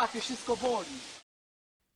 łapie, wszystko boli.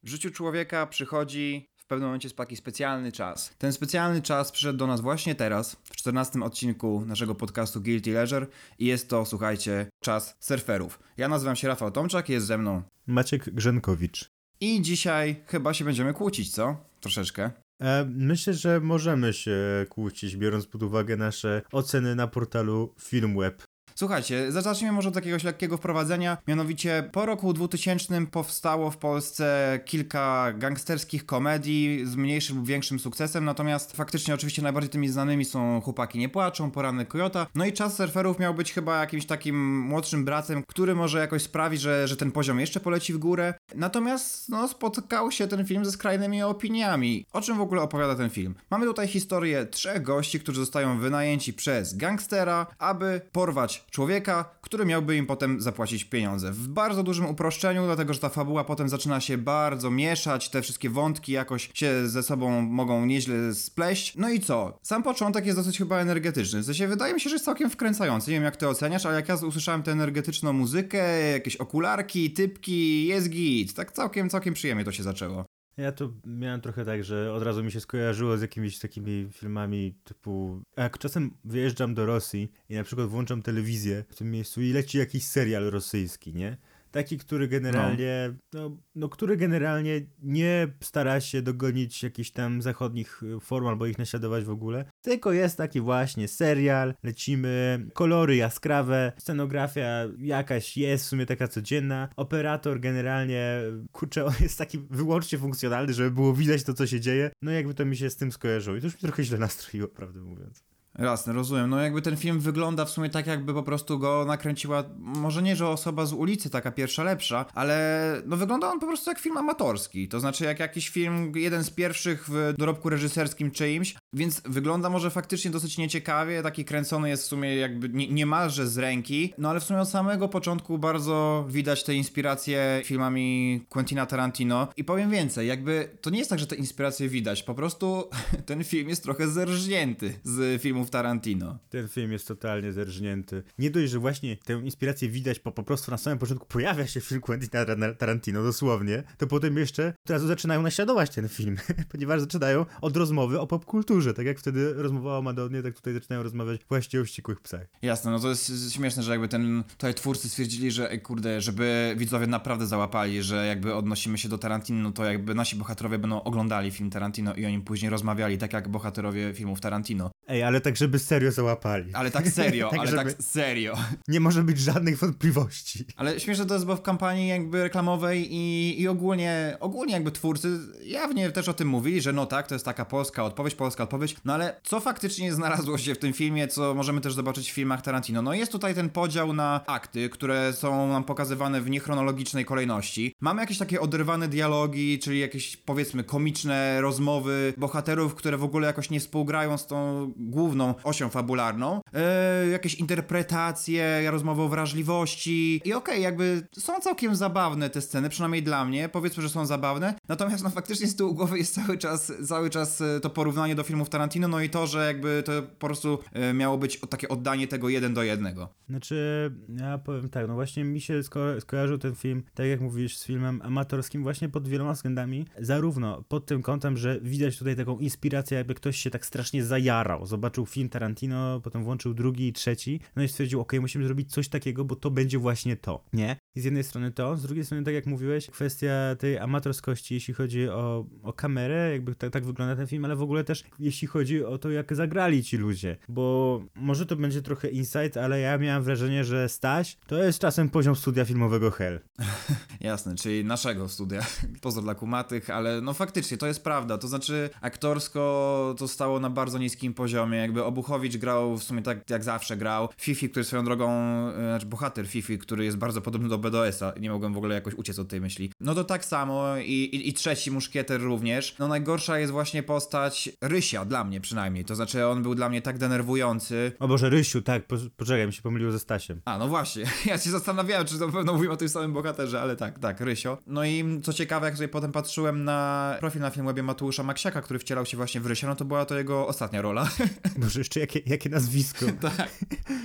W życiu człowieka przychodzi w pewnym momencie taki specjalny czas. Ten specjalny czas przyszedł do nas właśnie teraz, w 14 odcinku naszego podcastu Guilty Leisure i jest to, słuchajcie, czas surferów. Ja nazywam się Rafał Tomczak, jest ze mną Maciek Grzenkowicz. i dzisiaj chyba się będziemy kłócić, co? Troszeczkę. E, myślę, że możemy się kłócić, biorąc pod uwagę nasze oceny na portalu Filmweb. Słuchajcie, zacznijmy może od jakiegoś lekkiego wprowadzenia. Mianowicie po roku 2000 powstało w Polsce kilka gangsterskich komedii z mniejszym lub większym sukcesem, natomiast faktycznie oczywiście najbardziej tymi znanymi są Chłopaki nie płaczą, Poranny Kojota. No i Czas Surferów miał być chyba jakimś takim młodszym bratem, który może jakoś sprawi, że, że ten poziom jeszcze poleci w górę. Natomiast no, spotkał się ten film ze skrajnymi opiniami. O czym w ogóle opowiada ten film? Mamy tutaj historię trzech gości, którzy zostają wynajęci przez gangstera, aby porwać człowieka, który miałby im potem zapłacić pieniądze. W bardzo dużym uproszczeniu, dlatego że ta fabuła potem zaczyna się bardzo mieszać, te wszystkie wątki jakoś się ze sobą mogą nieźle spleść. No i co? Sam początek jest dosyć chyba energetyczny. W sensie wydaje mi się, że jest całkiem wkręcający. Nie wiem jak ty oceniasz, ale jak ja usłyszałem tę energetyczną muzykę, jakieś okularki, typki, jest git. Tak całkiem, całkiem przyjemnie to się zaczęło. Ja to miałem trochę tak, że od razu mi się skojarzyło z jakimiś takimi filmami typu... Jak czasem wyjeżdżam do Rosji i na przykład włączam telewizję w tym miejscu i leci jakiś serial rosyjski, nie? Taki, który generalnie, no. No, który generalnie nie stara się dogonić jakichś tam zachodnich form albo ich naśladować w ogóle, tylko jest taki właśnie serial, lecimy, kolory jaskrawe, scenografia jakaś jest w sumie taka codzienna, operator generalnie, kurczę, on jest taki wyłącznie funkcjonalny, żeby było widać to, co się dzieje, no jakby to mi się z tym skojarzyło i to już mi trochę źle nastroiło, prawdę mówiąc. Jasne, rozumiem. No jakby ten film wygląda w sumie tak, jakby po prostu go nakręciła, może nie, że osoba z ulicy, taka pierwsza lepsza, ale no wygląda on po prostu jak film amatorski. To znaczy jak jakiś film, jeden z pierwszych w dorobku reżyserskim czyimś, więc wygląda może faktycznie dosyć nieciekawie, taki kręcony jest w sumie jakby nie, niemalże z ręki, no ale w sumie od samego początku bardzo widać te inspiracje filmami Quentina Tarantino i powiem więcej, jakby to nie jest tak, że te inspiracje widać, po prostu ten film jest trochę zerżnięty z filmów Tarantino. Ten film jest totalnie zerżnięty. Nie dość, że właśnie tę inspirację widać, bo po prostu na samym początku pojawia się film Quentina Tarantino, dosłownie, to potem jeszcze teraz zaczynają naśladować ten film, ponieważ zaczynają od rozmowy o popkulturze. Tak jak wtedy rozmowała o Madonnie, tak tutaj zaczynają rozmawiać właśnie o wściekłych psach. Jasne, no to jest śmieszne, że jakby ten, tutaj twórcy stwierdzili, że kurde, żeby widzowie naprawdę załapali, że jakby odnosimy się do Tarantino, no to jakby nasi bohaterowie będą oglądali film Tarantino i o nim później rozmawiali, tak jak bohaterowie filmów Tarantino. Ej, ale tak, żeby serio załapali. Ale tak serio, Tak, ale żeby- tak serio. Nie może być żadnych wątpliwości. Ale śmieszne to jest, bo w kampanii jakby reklamowej i, i ogólnie, ogólnie jakby twórcy jawnie też o tym mówili, że no tak, to jest taka polska odpowiedź, polska odpowiedź, no ale co faktycznie znalazło się w tym filmie, co możemy też zobaczyć w filmach Tarantino? No jest tutaj ten podział na akty, które są nam pokazywane w niechronologicznej kolejności. Mamy jakieś takie oderwane dialogi, czyli jakieś powiedzmy komiczne rozmowy bohaterów, które w ogóle jakoś nie współgrają z tą główną osią fabularną. Eee, jakieś interpretacje, rozmowy o wrażliwości i okej, jakby są całkiem zabawne te sceny, przynajmniej dla mnie, powiedzmy, że są zabawne, natomiast no faktycznie z tyłu głowy jest cały czas, cały czas e, to porównanie do filmów Tarantino, no i to, że jakby to po prostu e, miało być takie oddanie tego jeden do jednego. Znaczy, ja powiem tak, no właśnie mi się sko- skojarzył ten film, tak jak mówisz, z filmem amatorskim właśnie pod wieloma względami. Zarówno pod tym kątem, że widać tutaj taką inspirację, jakby ktoś się tak strasznie zajarał. Zobaczył film Tarantino, potem włączył drugi i trzeci, no i stwierdził, okej, musimy zrobić coś takiego, bo to będzie właśnie to, nie? I z jednej strony to, z drugiej strony, tak jak mówiłeś, kwestia tej amatorskości, jeśli chodzi o, o kamerę, jakby tak, tak wygląda ten film, ale w ogóle też jeśli chodzi o to, jak zagrali ci ludzie, bo może to będzie trochę insight, ale ja miałem wrażenie, że Staś to jest czasem poziom studia filmowego Hell. Jasne, czyli naszego studia. Pozdro dla kumatych, ale no faktycznie to jest prawda. To znaczy, aktorsko to stało na bardzo niskim poziomie. Jakby Obuchowicz grał w sumie tak jak zawsze grał. Fifi, który swoją drogą, e, znaczy bohater Fifi, który jest bardzo podobny do BDS-a. Nie mogłem w ogóle jakoś uciec od tej myśli. No to tak samo i, i, i trzeci muszkieter również. No najgorsza jest właśnie postać Rysia, dla mnie przynajmniej. To znaczy, on był dla mnie tak denerwujący. O Boże, Rysiu, tak, po, poczekaj, mi się pomyliło ze Stasiem. A, no właśnie. Ja się zastanawiałem, czy to pewno mówimy o tym samym bohaterze, ale tak, tak, Rysio. No i co ciekawe, jak sobie potem patrzyłem na profil na Filmwebie Mateusza Maksiaka, który wcielał się właśnie w Rysia, no to była to jego ostatnia rola. Boże, jeszcze jakie, jakie nazwisko. Tak,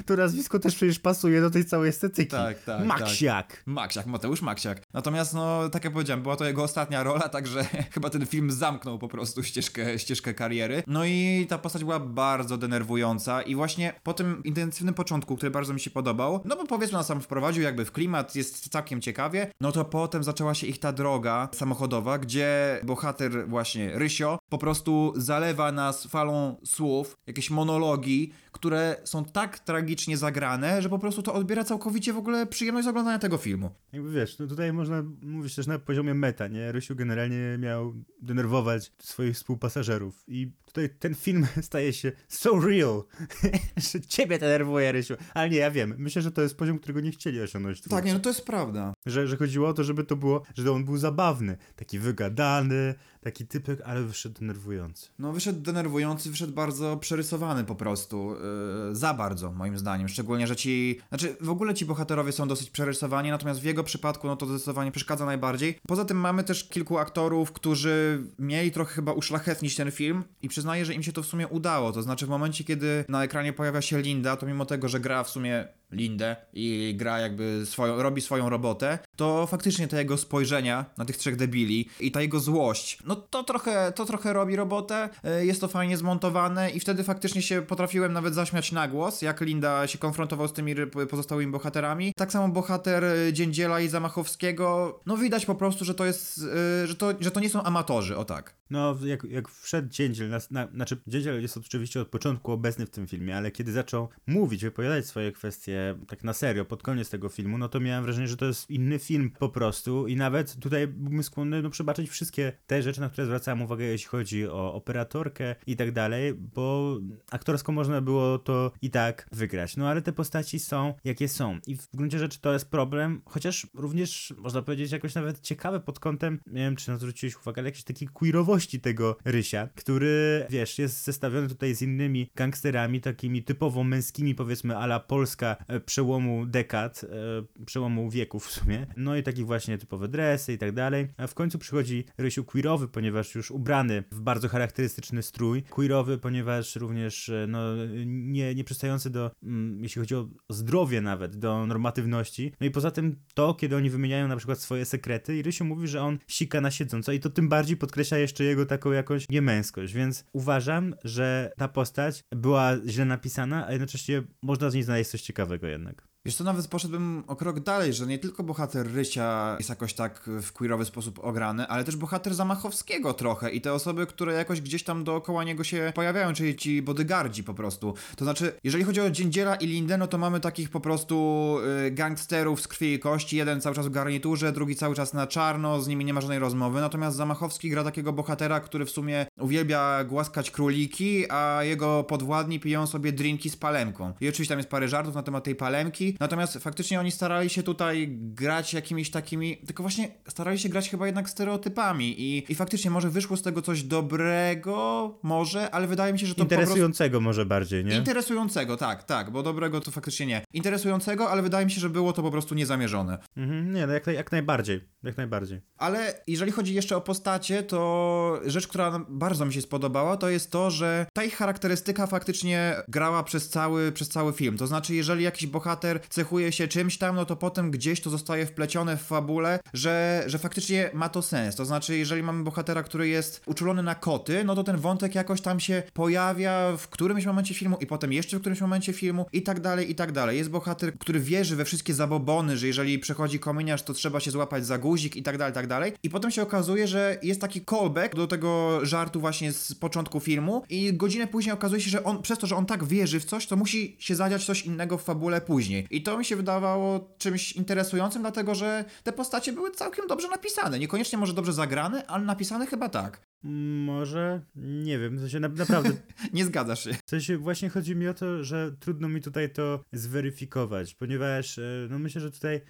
To nazwisko też przecież pasuje do tej całej estetyki. tak, tak. Maksiak. Maksiak, Mateusz Maksiak. Natomiast, no, tak jak powiedziałem, była to jego ostatnia rola, także chyba ten film zamknął po prostu ścieżkę, ścieżkę kariery. No i ta postać była bardzo denerwująca i właśnie po tym intensywnym początku, który bardzo mi się podobał, no bo powiedzmy nas sam wprowadził jakby w klimat, jest całkiem ciekawie, no to potem zaczęła się ich ta droga samochodowa, gdzie bohater właśnie Rysio po prostu zalewa nas falą słów, jakieś monologi, które są tak tragicznie zagrane, że po prostu to odbiera całkowicie w ogóle przyjemność z oglądania tego filmu. Jakby wiesz, no tutaj można mówić też na poziomie meta, nie? Rysiu generalnie miał denerwować swoich współpasażerów i tutaj ten film staje się so real, że ciebie denerwuje, Rysiu. Ale nie, ja wiem, myślę, że to jest poziom, którego nie chcieli osiągnąć. Tak, twórcy. nie, no to jest prawda. Że, że chodziło o to, żeby to było, że on był zabawny, taki wygadany, taki typek, ale wyszedł denerwujący. No wyszedł denerwujący, wyszedł bardzo przerysowany po prostu. Yy, za bardzo, moim zdaniem. Szczególnie, że ci... Znaczy, w ogóle ci bohaterowie są dosyć przerysowani, natomiast w jego przypadku, no to zdecydowanie przeszkadza najbardziej. Poza tym mamy też kilku aktorów, którzy mieli trochę chyba uszlachetnić ten film i przyznaję, że im się to w sumie udało. To znaczy, w momencie, kiedy na ekranie pojawia się Linda, to mimo tego, że gra w sumie Lindę i gra jakby swoją, robi swoją robotę, to faktycznie te jego spojrzenia na tych trzech debili i ta jego złość, no to trochę, to trochę robi robotę, e, jest to fajnie zmontowane i wtedy faktycznie się potrafiłem nawet zaśmiać na głos, jak Linda się konfrontował z tymi pozostałymi bohaterami. Tak samo bohater e, Dziędziela i Zamachowskiego, no widać po prostu, że to jest, e, że to, że to nie są amatorzy, o tak. No, jak, jak wszedł Dziędziel, na, na, znaczy Dziędziel jest oczywiście od początku obecny w tym filmie, ale kiedy zaczął mówić, wypowiadać swoje kwestie tak na serio, pod koniec tego filmu, no to miałem wrażenie, że to jest inny film po prostu i nawet tutaj byłbym skłonny no, przebaczyć wszystkie te rzeczy, na które zwracałem uwagę, jeśli chodzi o operatorkę i tak dalej, bo aktorsko można było to i tak wygrać. No ale te postaci są, jakie są. I w gruncie rzeczy to jest problem, chociaż również można powiedzieć jakoś nawet ciekawe pod kątem, nie wiem czy na zwróciłeś uwagę, ale jakiejś takiej queerowości tego Rysia, który, wiesz, jest zestawiony tutaj z innymi gangsterami, takimi typowo męskimi, powiedzmy, ala Polska e, przełomu dekad, e, przełomu wieków w sumie, no i taki właśnie typowe dresy i tak dalej, a w końcu przychodzi Rysiu queerowy, ponieważ już ubrany w bardzo charakterystyczny strój, queerowy, ponieważ również, e, no, nie, nie przystający do, mm, jeśli chodzi o zdrowie nawet, do normatywności, no i poza tym to, kiedy oni wymieniają na przykład swoje sekrety i Rysiu mówi, że on sika na siedząco i to tym bardziej podkreśla jeszcze jego taką jakąś niemęskość, więc uważam, że ta postać była źle napisana, a jednocześnie można z niej znaleźć coś ciekawego jednak. Wiesz co, nawet poszedłbym o krok dalej, że nie tylko bohater Rysia jest jakoś tak w queerowy sposób ograny, ale też bohater Zamachowskiego trochę i te osoby, które jakoś gdzieś tam dookoła niego się pojawiają, czyli ci bodyguardzi po prostu. To znaczy, jeżeli chodzi o Dziędziela i Lindę, no to mamy takich po prostu y, gangsterów z krwi i kości, jeden cały czas w garniturze, drugi cały czas na czarno, z nimi nie ma żadnej rozmowy, natomiast Zamachowski gra takiego bohatera, który w sumie uwielbia głaskać króliki, a jego podwładni piją sobie drinki z palemką. I oczywiście tam jest parę żartów na temat tej palemki, natomiast faktycznie oni starali się tutaj grać jakimiś takimi, tylko właśnie starali się grać chyba jednak stereotypami i, i faktycznie może wyszło z tego coś dobrego, może, ale wydaje mi się, że to po prostu... Interesującego może bardziej, nie? Interesującego, tak, tak, bo dobrego to faktycznie nie. Interesującego, ale wydaje mi się, że było to po prostu niezamierzone. Mhm, nie, no jak, jak najbardziej, jak najbardziej. Ale jeżeli chodzi jeszcze o postacie, to rzecz, która bardzo mi się spodobała, to jest to, że ta ich charakterystyka faktycznie grała przez cały, przez cały film. To znaczy, jeżeli jakiś bohater cechuje się czymś tam, no to potem gdzieś to zostaje wplecione w fabule, że, że faktycznie ma to sens. To znaczy, jeżeli mamy bohatera, który jest uczulony na koty, no to ten wątek jakoś tam się pojawia w którymś momencie filmu i potem jeszcze w którymś momencie filmu i tak dalej, i tak dalej. Jest bohater, który wierzy we wszystkie zabobony, że jeżeli przechodzi kominiarz, to trzeba się złapać za guzik i tak dalej, i tak dalej. I potem się okazuje, że jest taki callback do tego żartu właśnie z początku filmu i godzinę później okazuje się, że on, przez to, że on tak wierzy w coś, to musi się zadziać coś innego w fabule później. I to mi się wydawało czymś interesującym, dlatego że te postacie były całkiem dobrze napisane. Niekoniecznie może dobrze zagrane, ale napisane chyba tak. Może, nie wiem, w sensie na, naprawdę, Nie zgadzasz się. w sensie właśnie chodzi mi o to, że trudno mi tutaj to zweryfikować, ponieważ e, no myślę, że tutaj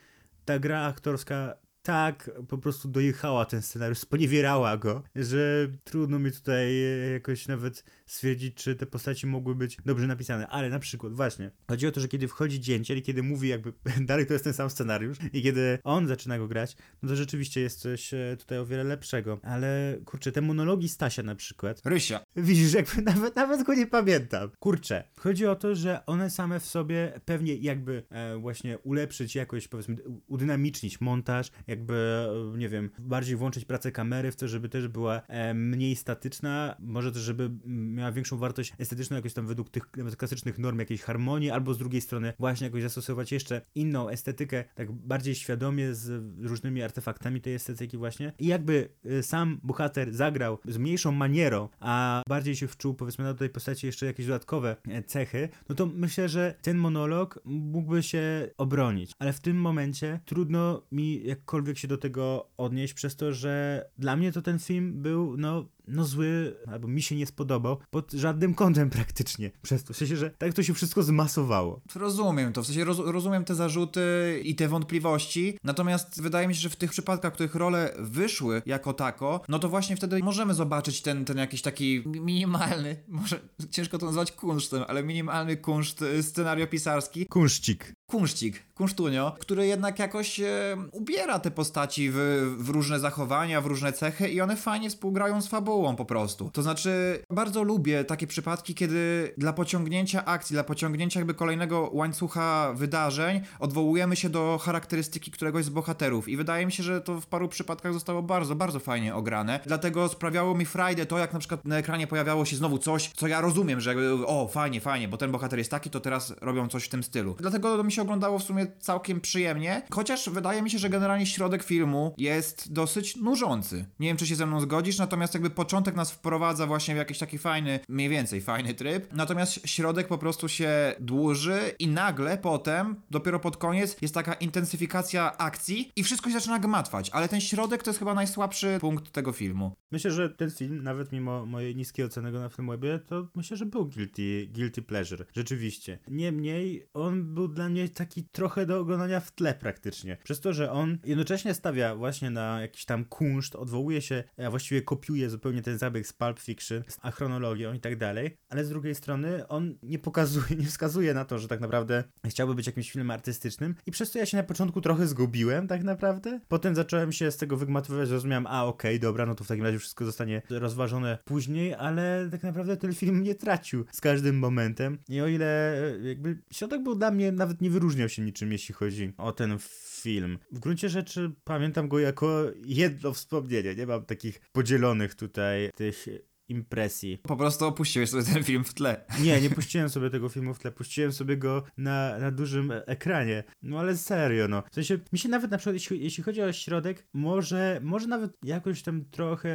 ta gra aktorska tak po prostu dojechała ten scenariusz, sponiewierała go, że trudno mi tutaj e, jakoś nawet stwierdzić, czy te postaci mogły być dobrze napisane. Ale na przykład, właśnie, chodzi o to, że kiedy wchodzi dzięciel i kiedy mówi jakby dalej to jest ten sam scenariusz i kiedy on zaczyna go grać, no to rzeczywiście jest coś e, tutaj o wiele lepszego. Ale kurczę, te monologi Stasia na przykład, Rysia. Widzisz, jakby nawet, nawet go nie pamiętam. Kurczę, chodzi o to, że one same w sobie pewnie jakby e, właśnie ulepszyć jakoś, powiedzmy, udynamicznić montaż, jakby, nie wiem, bardziej włączyć pracę kamery w to, żeby też była e, mniej statyczna, może też, żeby miała większą wartość estetyczną, jakoś tam według tych nawet klasycznych norm jakiejś harmonii, albo z drugiej strony właśnie jakoś zastosować jeszcze inną estetykę, tak bardziej świadomie z różnymi artefaktami tej estetyki właśnie. I jakby e, sam bohater zagrał z mniejszą manierą, a bardziej się wczuł, powiedzmy, na tej postaci jeszcze jakieś dodatkowe e, cechy, no to myślę, że ten monolog mógłby się obronić. Ale w tym momencie trudno mi jakkolwiek się do tego odnieść, przez to, że dla mnie to ten film był, no, no zły, albo mi się nie spodobał pod żadnym kątem praktycznie. Przez to, w sensie, że tak to się wszystko zmasowało. Rozumiem to, w sensie roz, rozumiem te zarzuty i te wątpliwości, natomiast wydaje mi się, że w tych przypadkach, w których role wyszły jako tako, no to właśnie wtedy możemy zobaczyć ten, ten jakiś taki minimalny, może ciężko to nazwać kunsztem, ale minimalny kunszt y, scenariopisarski, Kunszcik. kunszcik, kunsztunio, który jednak jakoś e, ubiera te postaci w, w różne zachowania, w różne cechy i one fajnie współgrają z fabułą po prostu. To znaczy, bardzo lubię takie przypadki, kiedy dla pociągnięcia akcji, dla pociągnięcia jakby kolejnego łańcucha wydarzeń odwołujemy się do charakterystyki któregoś z bohaterów i wydaje mi się, że to w paru przypadkach zostało bardzo, bardzo fajnie ograne. Dlatego sprawiało mi frajdę to, jak na przykład na ekranie pojawiało się znowu coś, co ja rozumiem, że jakby, o, fajnie, fajnie, bo ten bohater jest taki, to teraz robią coś w tym stylu. Dlatego mi się oglądało w sumie całkiem przyjemnie, chociaż wydaje mi się, że generalnie środek filmu jest dosyć nużący. Nie wiem, czy się ze mną zgodzisz, natomiast jakby początek nas wprowadza właśnie w jakiś taki fajny, mniej więcej fajny tryb, natomiast środek po prostu się dłuży i nagle potem, dopiero pod koniec, jest taka intensyfikacja akcji i wszystko się zaczyna gmatwać, ale ten środek to jest chyba najsłabszy punkt tego filmu. Myślę, że ten film, nawet mimo mojej niskiej oceny go na Filmwebie, to myślę, że był guilty, guilty pleasure. Rzeczywiście. Niemniej, on był dla mnie taki trochę do oglądania w tle praktycznie. Przez to, że on jednocześnie stawia właśnie na jakiś tam kunszt, odwołuje się, a właściwie kopiuje zupełnie ten zabieg z Pulp Fiction, z achronologią i tak dalej, ale z drugiej strony on nie pokazuje, nie wskazuje na to, że tak naprawdę chciałby być jakimś filmem artystycznym i przez to ja się na początku trochę zgubiłem tak naprawdę. Potem zacząłem się z tego wygmatywać, zrozumiałem, a okej, dobra, no to w takim razie wszystko zostanie rozważone później, ale tak naprawdę ten film nie tracił z każdym momentem i o ile e, jakby środek był dla mnie, nawet nie wyróżniał się niczym, jeśli chodzi o ten film. W gruncie rzeczy pamiętam go jako jedno wspomnienie, nie mam takich podzielonych tutaj tych impresji. Po prostu opuściłeś sobie ten film w tle. Nie, nie puściłem sobie tego filmu w tle, puściłem sobie go na, na dużym e- ekranie. No ale serio, no. W sensie, mi się nawet na przykład, jeśli, jeśli chodzi o środek, może, może nawet jakoś tam trochę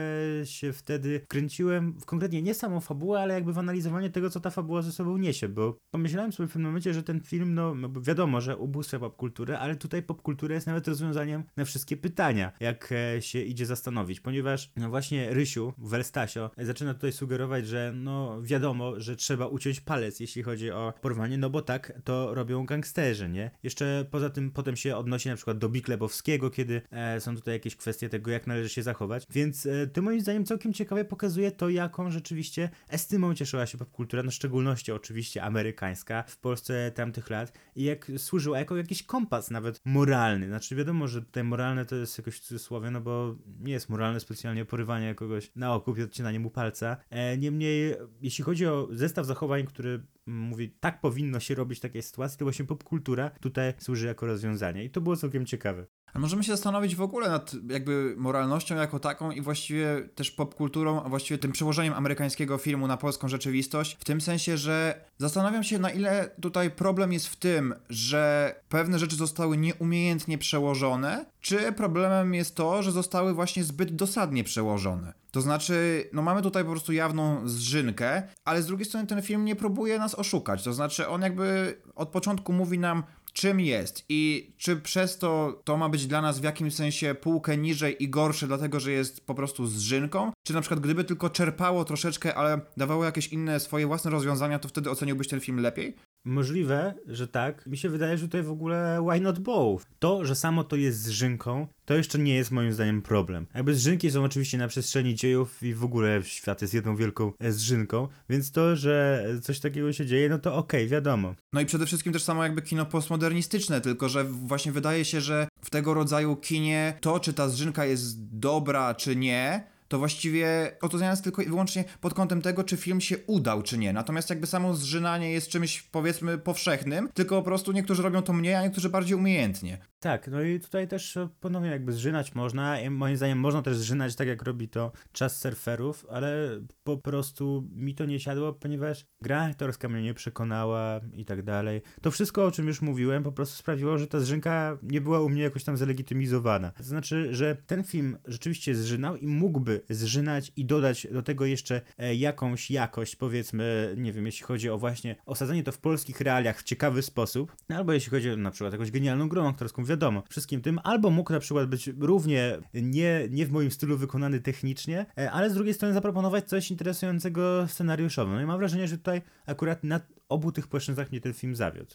się wtedy wkręciłem w konkretnie nie samą fabułę, ale jakby w analizowanie tego, co ta fabuła ze sobą niesie, bo pomyślałem sobie w pewnym momencie, że ten film, no jakby wiadomo, że ubóstwia popkulturę, ale tutaj popkultura jest nawet rozwiązaniem na wszystkie pytania, jak e, się idzie zastanowić, ponieważ no właśnie Rysiu, Werstasio, zaczyna tutaj sugerować, że no wiadomo, że trzeba uciąć palec, jeśli chodzi o porwanie, no bo tak to robią gangsterzy, nie? Jeszcze poza tym potem się odnosi na przykład do Big Lebowskiego, kiedy e, są tutaj jakieś kwestie tego, jak należy się zachować, więc e, to moim zdaniem całkiem ciekawie pokazuje to, jaką rzeczywiście estymą cieszyła się popkultura, no w szczególności oczywiście amerykańska w Polsce tamtych lat i jak służyła jako jakiś kompas nawet moralny, znaczy wiadomo, że tutaj moralne to jest jakoś w cudzysłowie, no bo nie jest moralne specjalnie porywanie kogoś na okup i odcinanie mu palca, e, niemniej jeśli chodzi o zestaw zachowań, który mówi, tak powinno się robić w takiej sytuacji, to właśnie popkultura tutaj służy jako rozwiązanie i to było całkiem ciekawe. Możemy się zastanowić w ogóle nad jakby moralnością jako taką i właściwie też popkulturą, a właściwie tym przełożeniem amerykańskiego filmu na polską rzeczywistość, w tym sensie, że zastanawiam się na ile tutaj problem jest w tym, że pewne rzeczy zostały nieumiejętnie przełożone, czy problemem jest to, że zostały właśnie zbyt dosadnie przełożone. To znaczy, no mamy tutaj po prostu jawną zżynkę, ale z drugiej strony ten film nie próbuje nas oszukać. To znaczy, on jakby od początku mówi nam, czym jest i czy przez to to ma być dla nas w jakimś sensie półkę niżej i gorsze, dlatego że jest po prostu zżynką? Czy na przykład gdyby tylko czerpało troszeczkę, ale dawało jakieś inne swoje własne rozwiązania, to wtedy oceniłbyś ten film lepiej? Możliwe, że tak. Mi się wydaje, że tutaj w ogóle why not both? To, że samo to jest z Rzynką, to jeszcze nie jest moim zdaniem problem. Jakby zrzynki są oczywiście na przestrzeni dziejów i w ogóle świat jest jedną wielką e, zrzynką, więc to, że coś takiego się dzieje, no to okej, okay, wiadomo. No i przede wszystkim też samo jakby kino postmodernistyczne, tylko że właśnie wydaje się, że w tego rodzaju kinie to, czy ta zrzynka jest dobra, czy nie, to właściwie oceniane jest tylko i wyłącznie pod kątem tego, czy film się udał, czy nie. Natomiast jakby samo zżynanie jest czymś, powiedzmy, powszechnym, tylko po prostu niektórzy robią to mniej, a niektórzy bardziej umiejętnie. Tak, no i tutaj też e, ponownie jakby zżynać można. I moim zdaniem można też zżynać tak, jak robi to czas surferów, ale po prostu mi to nie siadło, ponieważ gra aktorska mnie nie przekonała i tak dalej. To wszystko, o czym już mówiłem, po prostu sprawiło, że ta zżynka nie była u mnie jakoś tam zalegitymizowana. To znaczy, że ten film rzeczywiście zżynał i mógłby zżynać i dodać do tego jeszcze e, jakąś jakość, powiedzmy, nie wiem, jeśli chodzi o właśnie osadzenie to w polskich realiach w ciekawy sposób, albo jeśli chodzi o na przykład jakąś genialną grą aktorską, wiadomo, wszystkim tym, albo mógł na przykład być równie nie, nie w moim stylu wykonany technicznie, e, ale z drugiej strony zaproponować coś interesującego scenariuszowo. No i mam wrażenie, że tutaj akurat na obu tych płaszczyznach mnie ten film zawiódł.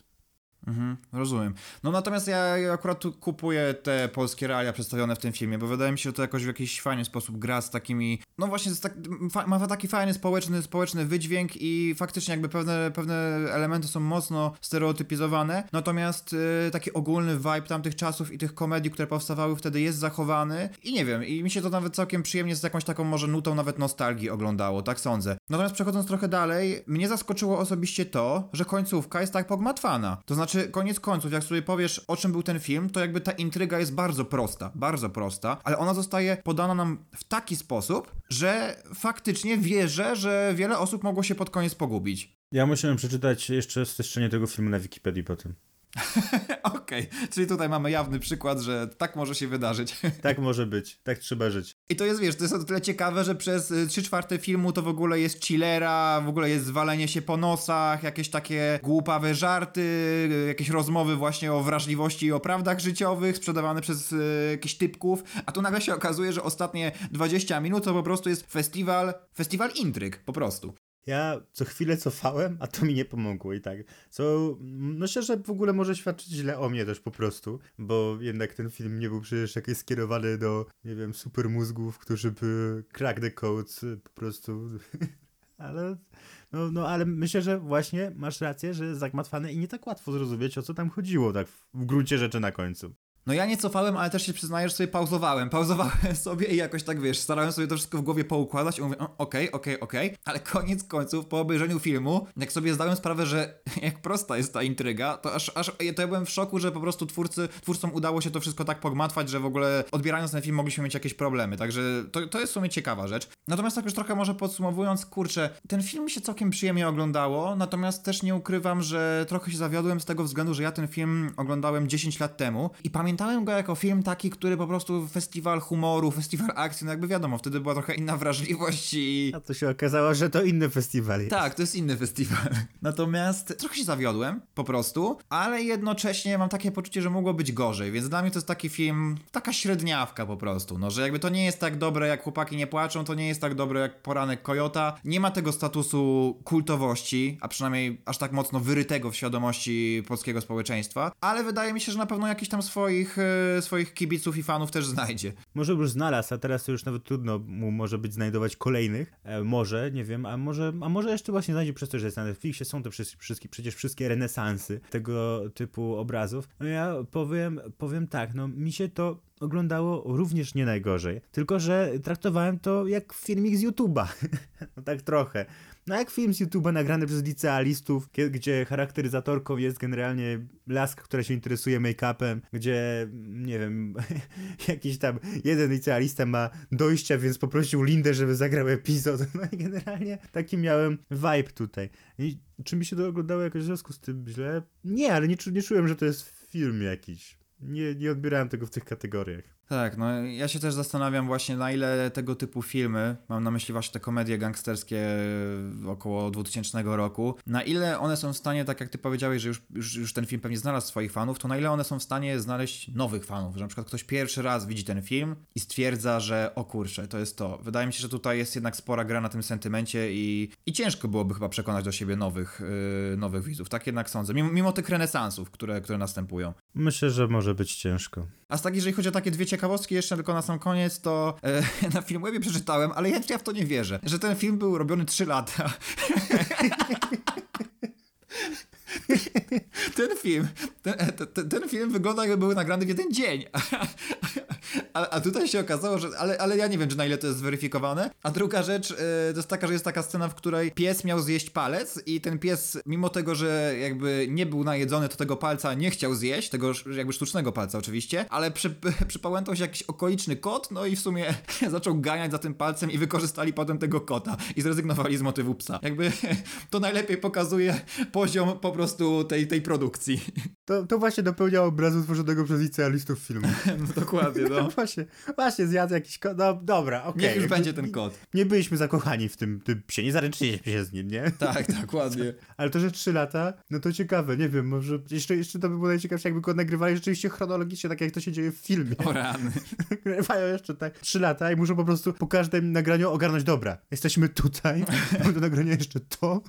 Mhm, rozumiem. No natomiast ja akurat kupuję te polskie realia przedstawione w tym filmie, bo wydaje mi się, że to jakoś w jakiś fajny sposób gra z takimi, no właśnie tak, ma taki fajny społeczny, społeczny wydźwięk i faktycznie jakby pewne, pewne elementy są mocno stereotypizowane, natomiast y, taki ogólny vibe tamtych czasów i tych komedii, które powstawały wtedy jest zachowany i nie wiem, i mi się to nawet całkiem przyjemnie z jakąś taką może nutą nawet nostalgii oglądało, tak sądzę. Natomiast przechodząc trochę dalej, mnie zaskoczyło osobiście to, że końcówka jest tak pogmatwana. To znaczy znaczy, koniec końców, jak sobie powiesz, o czym był ten film, to jakby ta intryga jest bardzo prosta, bardzo prosta, ale ona zostaje podana nam w taki sposób, że faktycznie wierzę, że wiele osób mogło się pod koniec pogubić. Ja musiałem przeczytać jeszcze streszczenie tego filmu na Wikipedii po tym. Okej, okay. czyli tutaj mamy jawny przykład, że tak może się wydarzyć. tak może być, tak trzeba żyć. I to jest, wiesz, to jest o tyle ciekawe, że przez 3 y, czwarte filmu to w ogóle jest chillera, w ogóle jest zwalenie się po nosach, jakieś takie głupawe żarty, y, jakieś rozmowy właśnie o wrażliwości i o prawdach życiowych sprzedawane przez y, jakichś typków, a tu nagle się okazuje, że ostatnie 20 minut to po prostu jest festiwal, festiwal intryg, po prostu. Ja co chwilę cofałem, a to mi nie pomogło i tak. Co myślę, że w ogóle może świadczyć źle o mnie też po prostu, bo jednak ten film nie był przecież jakiś skierowany do, nie wiem, super mózgów, którzy by crack the codes po prostu. ale, no, no, ale myślę, że właśnie masz rację, że zagmatwane i nie tak łatwo zrozumieć, o co tam chodziło tak w gruncie rzeczy na końcu. No ja nie cofałem, ale też się przyznaję, że sobie pauzowałem. Pauzowałem sobie i jakoś tak, wiesz, starałem sobie to wszystko w głowie poukładać i mówię, okej, okej, okej, ale koniec końców, po obejrzeniu filmu, jak sobie zdałem sprawę, że jak prosta jest ta intryga, to aż, aż to ja byłem w szoku, że po prostu twórcy, twórcom udało się to wszystko tak pogmatwać, że w ogóle odbierając ten film mogliśmy mieć jakieś problemy, także to, to jest w sumie ciekawa rzecz. Natomiast tak już trochę może podsumowując, kurczę, ten film się całkiem przyjemnie oglądało, natomiast też nie ukrywam, że trochę się zawiodłem z tego względu, że ja ten film oglądałem 10 lat temu i pamiętam pamiętałem go jako film taki, który po prostu festiwal humoru, festiwal akcji, no jakby wiadomo, wtedy była trochę inna wrażliwość i... A to się okazało, że to inny festiwal jest. Tak, to jest inny festiwal. Natomiast trochę się zawiodłem, po prostu, ale jednocześnie mam takie poczucie, że mogło być gorzej, więc dla mnie to jest taki film, taka średniawka po prostu, no, że jakby to nie jest tak dobre jak Chłopaki nie płaczą, to nie jest tak dobre jak Poranek Kojota, nie ma tego statusu kultowości, a przynajmniej aż tak mocno wyrytego w świadomości polskiego społeczeństwa, ale wydaje mi się, że na pewno jakiś tam swoich swoich, e, swoich kibiców i fanów też znajdzie. Może już znalazł, a teraz już nawet trudno mu może być znajdować kolejnych. E, może, nie wiem, a może, a może jeszcze właśnie znajdzie przez to, że jest na Netflixie, są te wszystkie, przecież wszystkie renesansy tego typu obrazów. No ja powiem, powiem tak, no mi się to oglądało również nie najgorzej, tylko że traktowałem to jak filmik z YouTube'a. no tak trochę. No jak film z YouTube'a nagrany przez licealistów, gdzie charakteryzatorką jest generalnie laska, która się interesuje make-upem, gdzie, nie wiem, jakiś tam jeden licealista ma dojścia, więc poprosił Lindę, żeby zagrał epizod. No i generalnie taki miałem vibe tutaj. I czy mi się to oglądało jakoś w związku z tym źle? Nie, ale nie, nie czułem, że to jest film jakiś. Nie, nie odbierałem tego w tych kategoriach. Tak, no ja się też zastanawiam właśnie na ile tego typu filmy, mam na myśli właśnie te komedie gangsterskie około 2000 roku, na ile one są w stanie, tak jak ty powiedziałeś, że już, już, już ten film pewnie znalazł swoich fanów, to na ile one są w stanie znaleźć nowych fanów, że na przykład ktoś pierwszy raz widzi ten film i stwierdza, że o kurczę, to jest to. Wydaje mi się, że tutaj jest jednak spora gra na tym sentymencie i, i ciężko byłoby chyba przekonać do siebie nowych, yy, nowych widzów. Tak jednak sądzę, mimo, mimo tych renesansów, które, które następują. Myślę, że może być ciężko. A tak, jeżeli chodzi o takie dwie ciekawostki, jeszcze tylko na sam koniec, to e, na Filmwebie przeczytałem, ale ja, ja w to nie wierzę, że ten film był robiony 3 lata. ten film, ten, ten, ten, film wygląda jakby był nagrany w jeden dzień. A, a, tutaj się okazało, że. Ale, ale ja nie wiem, czy na ile to jest zweryfikowane. A druga rzecz yy, to jest taka, że jest taka scena, w której pies miał zjeść palec, i ten pies, mimo tego, że jakby nie był najedzony, to tego palca nie chciał zjeść, tego jakby sztucznego palca oczywiście, ale przy, przypałętał się jakiś okoliczny kot, no i w sumie zaczął ganiać za tym palcem i wykorzystali potem tego kota i zrezygnowali z motywu psa. Jakby to najlepiej pokazuje poziom po prostu tej, tej produkcji. To, to właśnie dopełnia obrazu tworzonego przez licealistów filmu. No, dokładnie, no. no. właśnie, właśnie zjadł jakiś kot. No dobra, okej. Okay. Niech już będzie ten kot. Nie, byliśmy zakochani w tym, tym psie, nie zaręczyliśmy się z nim, nie? Tak, tak, ładnie. Ale to, że trzy lata, no to ciekawe, nie wiem, może jeszcze, jeszcze to by było najciekawsze, jakby go nagrywali rzeczywiście chronologicznie, tak jak to się dzieje w filmie. O rany. Nagrywają jeszcze tak trzy lata i muszą po prostu po każdym nagraniu ogarnąć, dobra, jesteśmy tutaj, mamy do nagrania jeszcze to.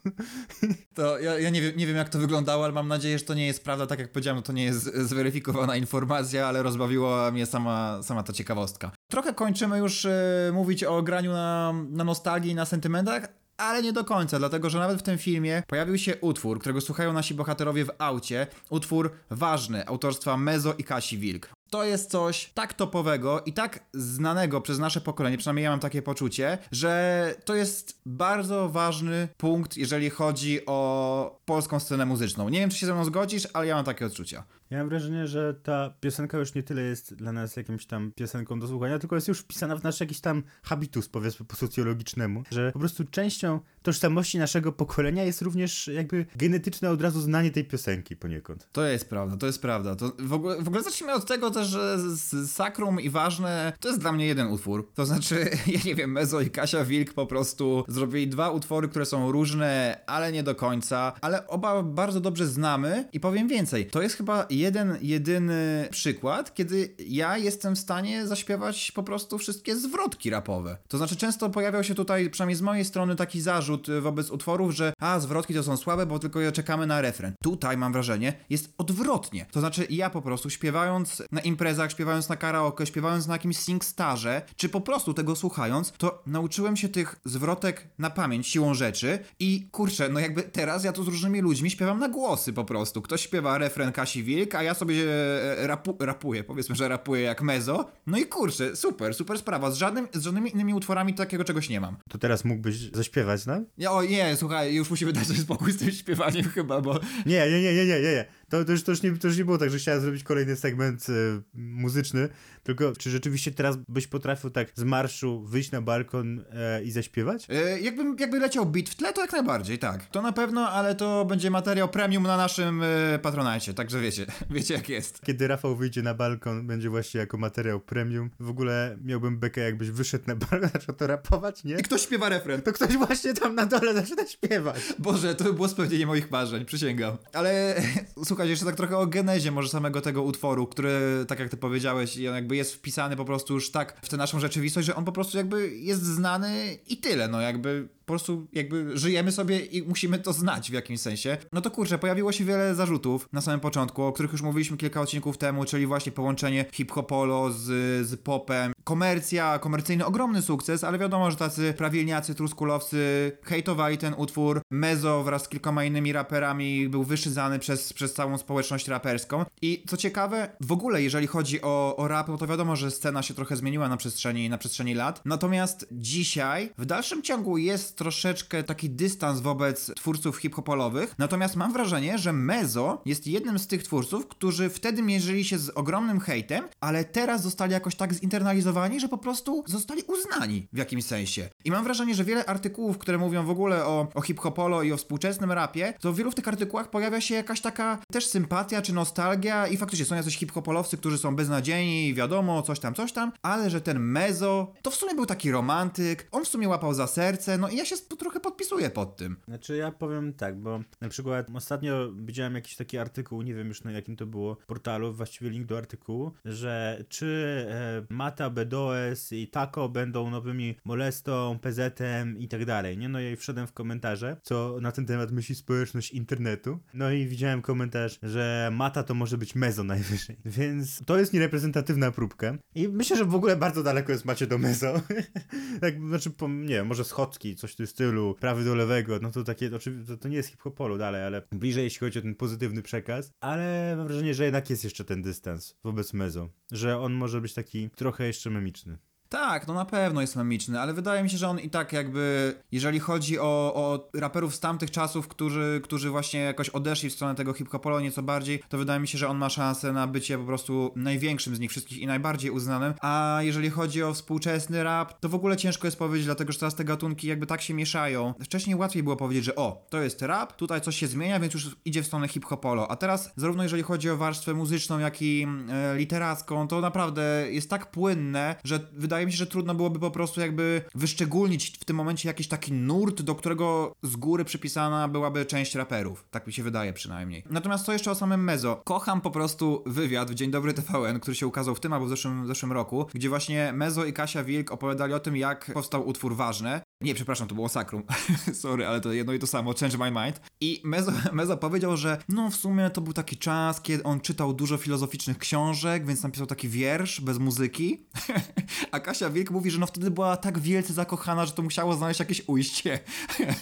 To ja, ja nie, wiem, nie wiem, jak to wyglądało, ale mam nadzieję, że to nie jest prawda, tak jak powiedziałem, no to nie jest zweryfikowana informacja, ale rozbawiła mnie sama, sama ta ciekawostka. Trochę kończymy już e, mówić o graniu na, na nostalgii i na sentymentach, ale nie do końca, dlatego że nawet w tym filmie pojawił się utwór, którego słuchają nasi bohaterowie w aucie. Utwór ważny, autorstwa Mezo i Kasi Wilk. To jest coś tak topowego i tak znanego przez nasze pokolenie, przynajmniej ja mam takie poczucie, że to jest bardzo ważny punkt, jeżeli chodzi o polską scenę muzyczną. Nie wiem, czy się ze mną zgodzisz, ale ja mam takie odczucia. Ja mam wrażenie, że ta piosenka już nie tyle jest dla nas jakimś tam piosenką do słuchania, tylko jest już wpisana w nasz jakiś tam habitus, powiedzmy po socjologicznemu, że po prostu częścią tożsamości naszego pokolenia jest również jakby genetyczne od razu znanie tej piosenki poniekąd. To jest prawda, to jest prawda. To w, ogóle, w ogóle zacznijmy od tego że Sakrum i Ważne to jest dla mnie jeden utwór. To znaczy, ja nie wiem, Mezo i Kasia Wilk po prostu zrobili dwa utwory, które są różne, ale nie do końca, ale oba bardzo dobrze znamy i powiem więcej. To jest chyba jeden, jedyny przykład, kiedy ja jestem w stanie zaśpiewać po prostu wszystkie zwrotki rapowe. To znaczy, często pojawiał się tutaj, przynajmniej z mojej strony, taki zarzut wobec utworów, że a, zwrotki to są słabe, bo tylko czekamy na refren. Tutaj mam wrażenie, jest odwrotnie. To znaczy, ja po prostu śpiewając na imprezach, śpiewając na karaoke, śpiewając na jakimś singstarze, czy po prostu tego słuchając, to nauczyłem się tych zwrotek na pamięć siłą rzeczy i kurczę, no jakby teraz ja tu z różnymi ludźmi śpiewam na głosy po prostu. Ktoś śpiewa refren Kasi Wilk, a ja sobie e, rapu rapuję, powiedzmy, że rapuję jak mezo. No i kurczę, super, super sprawa. Z, żadnym, z żadnymi innymi utworami takiego czegoś nie mam. To teraz mógłbyś zaśpiewać, no? Ja, o nie, słuchaj, już musimy dać sobie spokój z tym śpiewaniem chyba, bo... Nie, nie, nie, nie, nie, nie. To, to, już, to, już nie, to już nie było tak, że chciałem zrobić kolejny segment y, muzyczny, tylko czy rzeczywiście teraz byś potrafił tak z marszu wyjść na balkon e, i zaśpiewać? E, jakby, jakby leciał beat w tle, to jak najbardziej, tak. To na pewno, ale to będzie materiał premium na naszym patronajcie, także wiecie, wiecie jak jest. Kiedy Rafał wyjdzie na balkon, będzie właśnie jako materiał premium. W ogóle miałbym bekę, jakbyś wyszedł na balkon, zaczął to rapować, nie? I ktoś śpiewa refren. To ktoś właśnie tam na dole zaczyna śpiewać. Boże, to by było spełnienie moich marzeń, przysięgam. Ale słuchaj, jeszcze tak trochę o genezie może samego tego utworu, który, tak jak ty powiedziałeś, jakby jest wpisany po prostu już tak w tę naszą rzeczywistość, że on po prostu jakby jest znany i tyle, no jakby po prostu jakby żyjemy sobie i musimy to znać w jakimś sensie. No to kurczę, pojawiło się wiele zarzutów na samym początku, o których już mówiliśmy kilka odcinków temu, czyli właśnie połączenie hip-hopolo z, z popem. Komercja, komercyjny ogromny sukces, ale wiadomo, że tacy prawilniacy, truskulowcy hejtowali ten utwór. Mezo wraz z kilkoma innymi raperami był wyszyzany przez, przez całą społeczność raperską. I co ciekawe, w ogóle jeżeli chodzi o, o rap, no to wiadomo, że scena się trochę zmieniła na przestrzeni, na przestrzeni lat. Natomiast dzisiaj, w dalszym ciągu jest troszeczkę taki dystans wobec twórców hip-hopolowych. Natomiast mam wrażenie, że Mezo jest jednym z tych twórców, którzy wtedy mierzyli się z ogromnym hejtem, ale teraz zostali jakoś tak zinternalizowani zmoralizowani, że po prostu zostali uznani w jakimś sensie. I mam wrażenie, że wiele artykułów, które mówią w ogóle o, o hip-hopolo i o współczesnym rapie, to w wielu w tych artykułach pojawia się jakaś taka też sympatia czy nostalgia i faktycznie są jacyś hip-hopolowcy, którzy są beznadziejni, wiadomo, coś tam, coś tam, ale że ten Mezo to w sumie był taki romantyk, on w sumie łapał za serce, no i ja się trochę podpisuję pod tym. Znaczy ja powiem tak, bo na przykład ostatnio widziałem jakiś taki artykuł, nie wiem już na jakim to było portalu, właściwie link do artykułu, że czy e, Mata, BDOS i Taco będą nowymi Molestą, PZ-em i tak dalej, nie? No i wszedłem w komentarze, co na ten temat myśli społeczność internetu. No i widziałem komentarz, że Mata to może być Mezo najwyżej, więc to jest niereprezentatywna próbka i myślę, że w ogóle bardzo daleko jest macie do Mezo. tak, znaczy, nie wiem, może schodki, coś w tym stylu, prawy do lewego, no to takie, oczywiście, to nie jest hip-hopolu dalej, ale bliżej jeśli chodzi o ten pozytywny przekaz, ale mam wrażenie, że jednak jest jeszcze ten dystans wobec Mezo, że on może być taki trochę jeszcze memiczny. Tak, no na pewno jest memiczny, ale wydaje mi się, że on i tak jakby, jeżeli chodzi o, o raperów z tamtych czasów, którzy, którzy właśnie jakoś odeszli w stronę tego hip-hopolo nieco bardziej, to wydaje mi się, że on ma szansę na bycie po prostu największym z nich wszystkich i najbardziej uznanym. A jeżeli chodzi o współczesny rap, to w ogóle ciężko jest powiedzieć, dlatego że teraz te gatunki jakby tak się mieszają. Wcześniej łatwiej było powiedzieć, że o, to jest rap, tutaj coś się zmienia, więc już idzie w stronę hip-hopolo. A teraz, zarówno jeżeli chodzi o warstwę muzyczną, jak i e, literacką, to naprawdę jest tak płynne, że wydaje mi się, że trudno byłoby po prostu jakby wyszczególnić w tym momencie jakiś taki nurt, do którego z góry przypisana byłaby część raperów. Tak mi się wydaje przynajmniej. Natomiast co jeszcze o samym Mezo? Kocham po prostu wywiad w Dzień Dobry TVN, który się ukazał w tym albo w zeszłym, w zeszłym roku, gdzie właśnie Mezo i Kasia Wilk opowiadali o tym, jak powstał utwór Ważne. Nie, przepraszam, to było Sakrum. Sorry, ale to jedno i to samo, Change My Mind. I Mezo, Mezo powiedział, że no w sumie to był taki czas, kiedy on czytał dużo filozoficznych książek, więc napisał taki wiersz bez muzyki. A Kasia Wilk mówi, że no wtedy była tak wielce zakochana, że to musiało znaleźć jakieś ujście.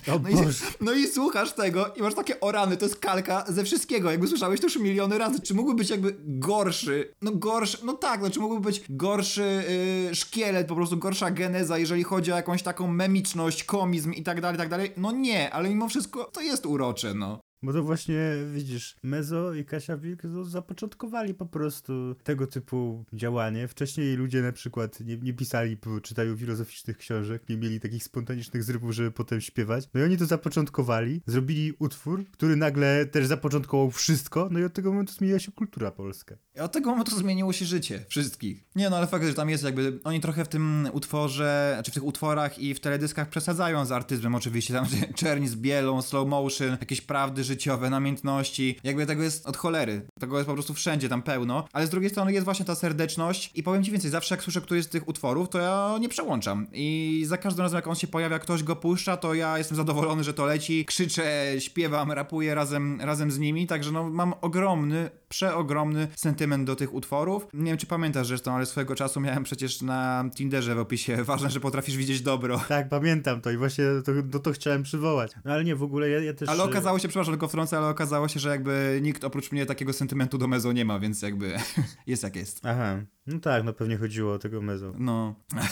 O no, i, no i słuchasz tego i masz takie orany, to jest kalka ze wszystkiego. Jakby słyszałeś to już miliony razy. Czy mógłby być jakby gorszy? No gorszy, no tak, no czy mógłby być gorszy yy, szkielet, po prostu gorsza geneza, jeżeli chodzi o jakąś taką memiczność, komizm i tak dalej, tak dalej? No nie, ale mimo wszystko to jest urocze, no. Bo to właśnie, widzisz, Mezo i Kasia Wilk to zapoczątkowali po prostu tego typu działanie. Wcześniej ludzie na przykład nie, nie pisali po czytaniu filozoficznych książek, nie mieli takich spontanicznych zrywów, żeby potem śpiewać. No i oni to zapoczątkowali, zrobili utwór, który nagle też zapoczątkował wszystko, no i od tego momentu zmieniła się kultura polska. I od tego momentu zmieniło się życie wszystkich. Nie no, ale fakt, że tam jest jakby, oni trochę w tym utworze, czy w tych utworach i w teledyskach przesadzają z artyzmem oczywiście, tam czerni z bielą, slow motion, jakieś prawdy życiowe, namiętności, jakby tego jest od cholery. Tego jest po prostu wszędzie tam pełno, ale z drugiej strony jest właśnie ta serdeczność i powiem ci więcej, zawsze jak słyszę któryś z tych utworów, to ja nie przełączam i za każdym razem jak on się pojawia, ktoś go puszcza, to ja jestem zadowolony, że to leci, krzyczę, śpiewam, rapuję razem, razem z nimi, także no mam ogromny, przeogromny sentyment do tych utworów. Nie wiem, czy pamiętasz zresztą, ale swojego czasu miałem przecież na Tinderze w opisie ważne, że potrafisz widzieć dobro. Tak, pamiętam to i właśnie to, to, to chciałem przywołać. No ale nie, w ogóle ja, ja też... Ale okazało się, przepraszam, tylko wtrącę, ale okazało się, że jakby nikt oprócz mnie takiego sentymentu do Mezo nie ma, więc jakby jest jak jest. Aha, no tak, no pewnie chodziło o tego Mezo. No.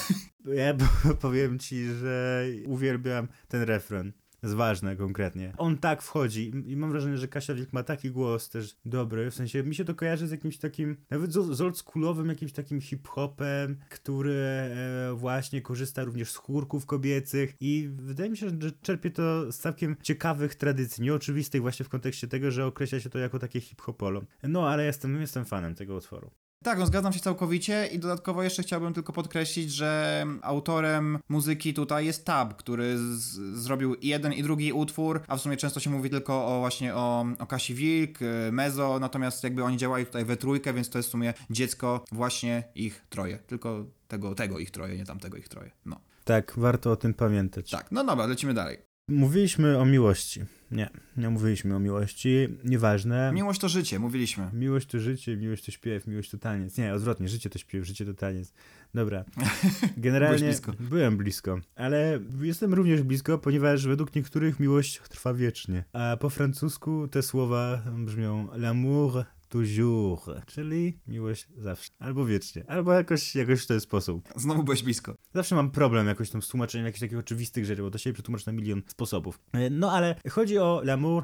Ja powiem ci, że uwielbiam ten refren. Jest ważne konkretnie. On tak wchodzi i mam wrażenie, że Kasia Wilk ma taki głos też dobry, w sensie mi się to kojarzy z jakimś takim, nawet z, oldschoolowym jakimś takim hip-hopem, który e, właśnie korzysta również z chórków kobiecych i wydaje mi się, że czerpie to z całkiem ciekawych tradycji, nieoczywistych właśnie w kontekście tego, że określa się to jako takie hip-hopolo. No, ale jestem, jestem fanem tego utworu. Tak, no zgadzam się całkowicie i dodatkowo jeszcze chciałbym tylko podkreślić, że autorem muzyki tutaj jest Tab, który zrobił jeden i drugi utwór, a w sumie często się mówi tylko o właśnie o, o Kasi Wilk, y, Mezo, natomiast jakby oni działali tutaj we trójkę, więc to jest w sumie dziecko właśnie ich troje. Tylko tego, tego ich troje, nie tamtego ich troje. No. Tak, warto o tym pamiętać. Tak, no dobra, lecimy dalej. Mówiliśmy o miłości. Nie, nie mówiliśmy o miłości. Nieważne. Miłość to życie, mówiliśmy. Miłość to życie, miłość to śpiew, miłość to taniec. Nie, odwrotnie, życie to śpiew, życie to taniec. Dobra. Generalnie blisko. byłem blisko, ale jestem również blisko, ponieważ według niektórych miłość trwa wiecznie. A po francusku te słowa brzmią l'amour toujours, czyli miłość zawsze, albo wiecznie, albo jakoś, jakoś w ten sposób. Znowu byłeś blisko. Zawsze mam problem jakoś tam z tłumaczeniem jakichś takich oczywistych rzeczy, bo to się przetłumaczy na milion sposobów. E, No ale chodzi o l'amour